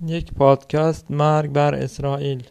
یک پادکست مرگ بر اسرائیل.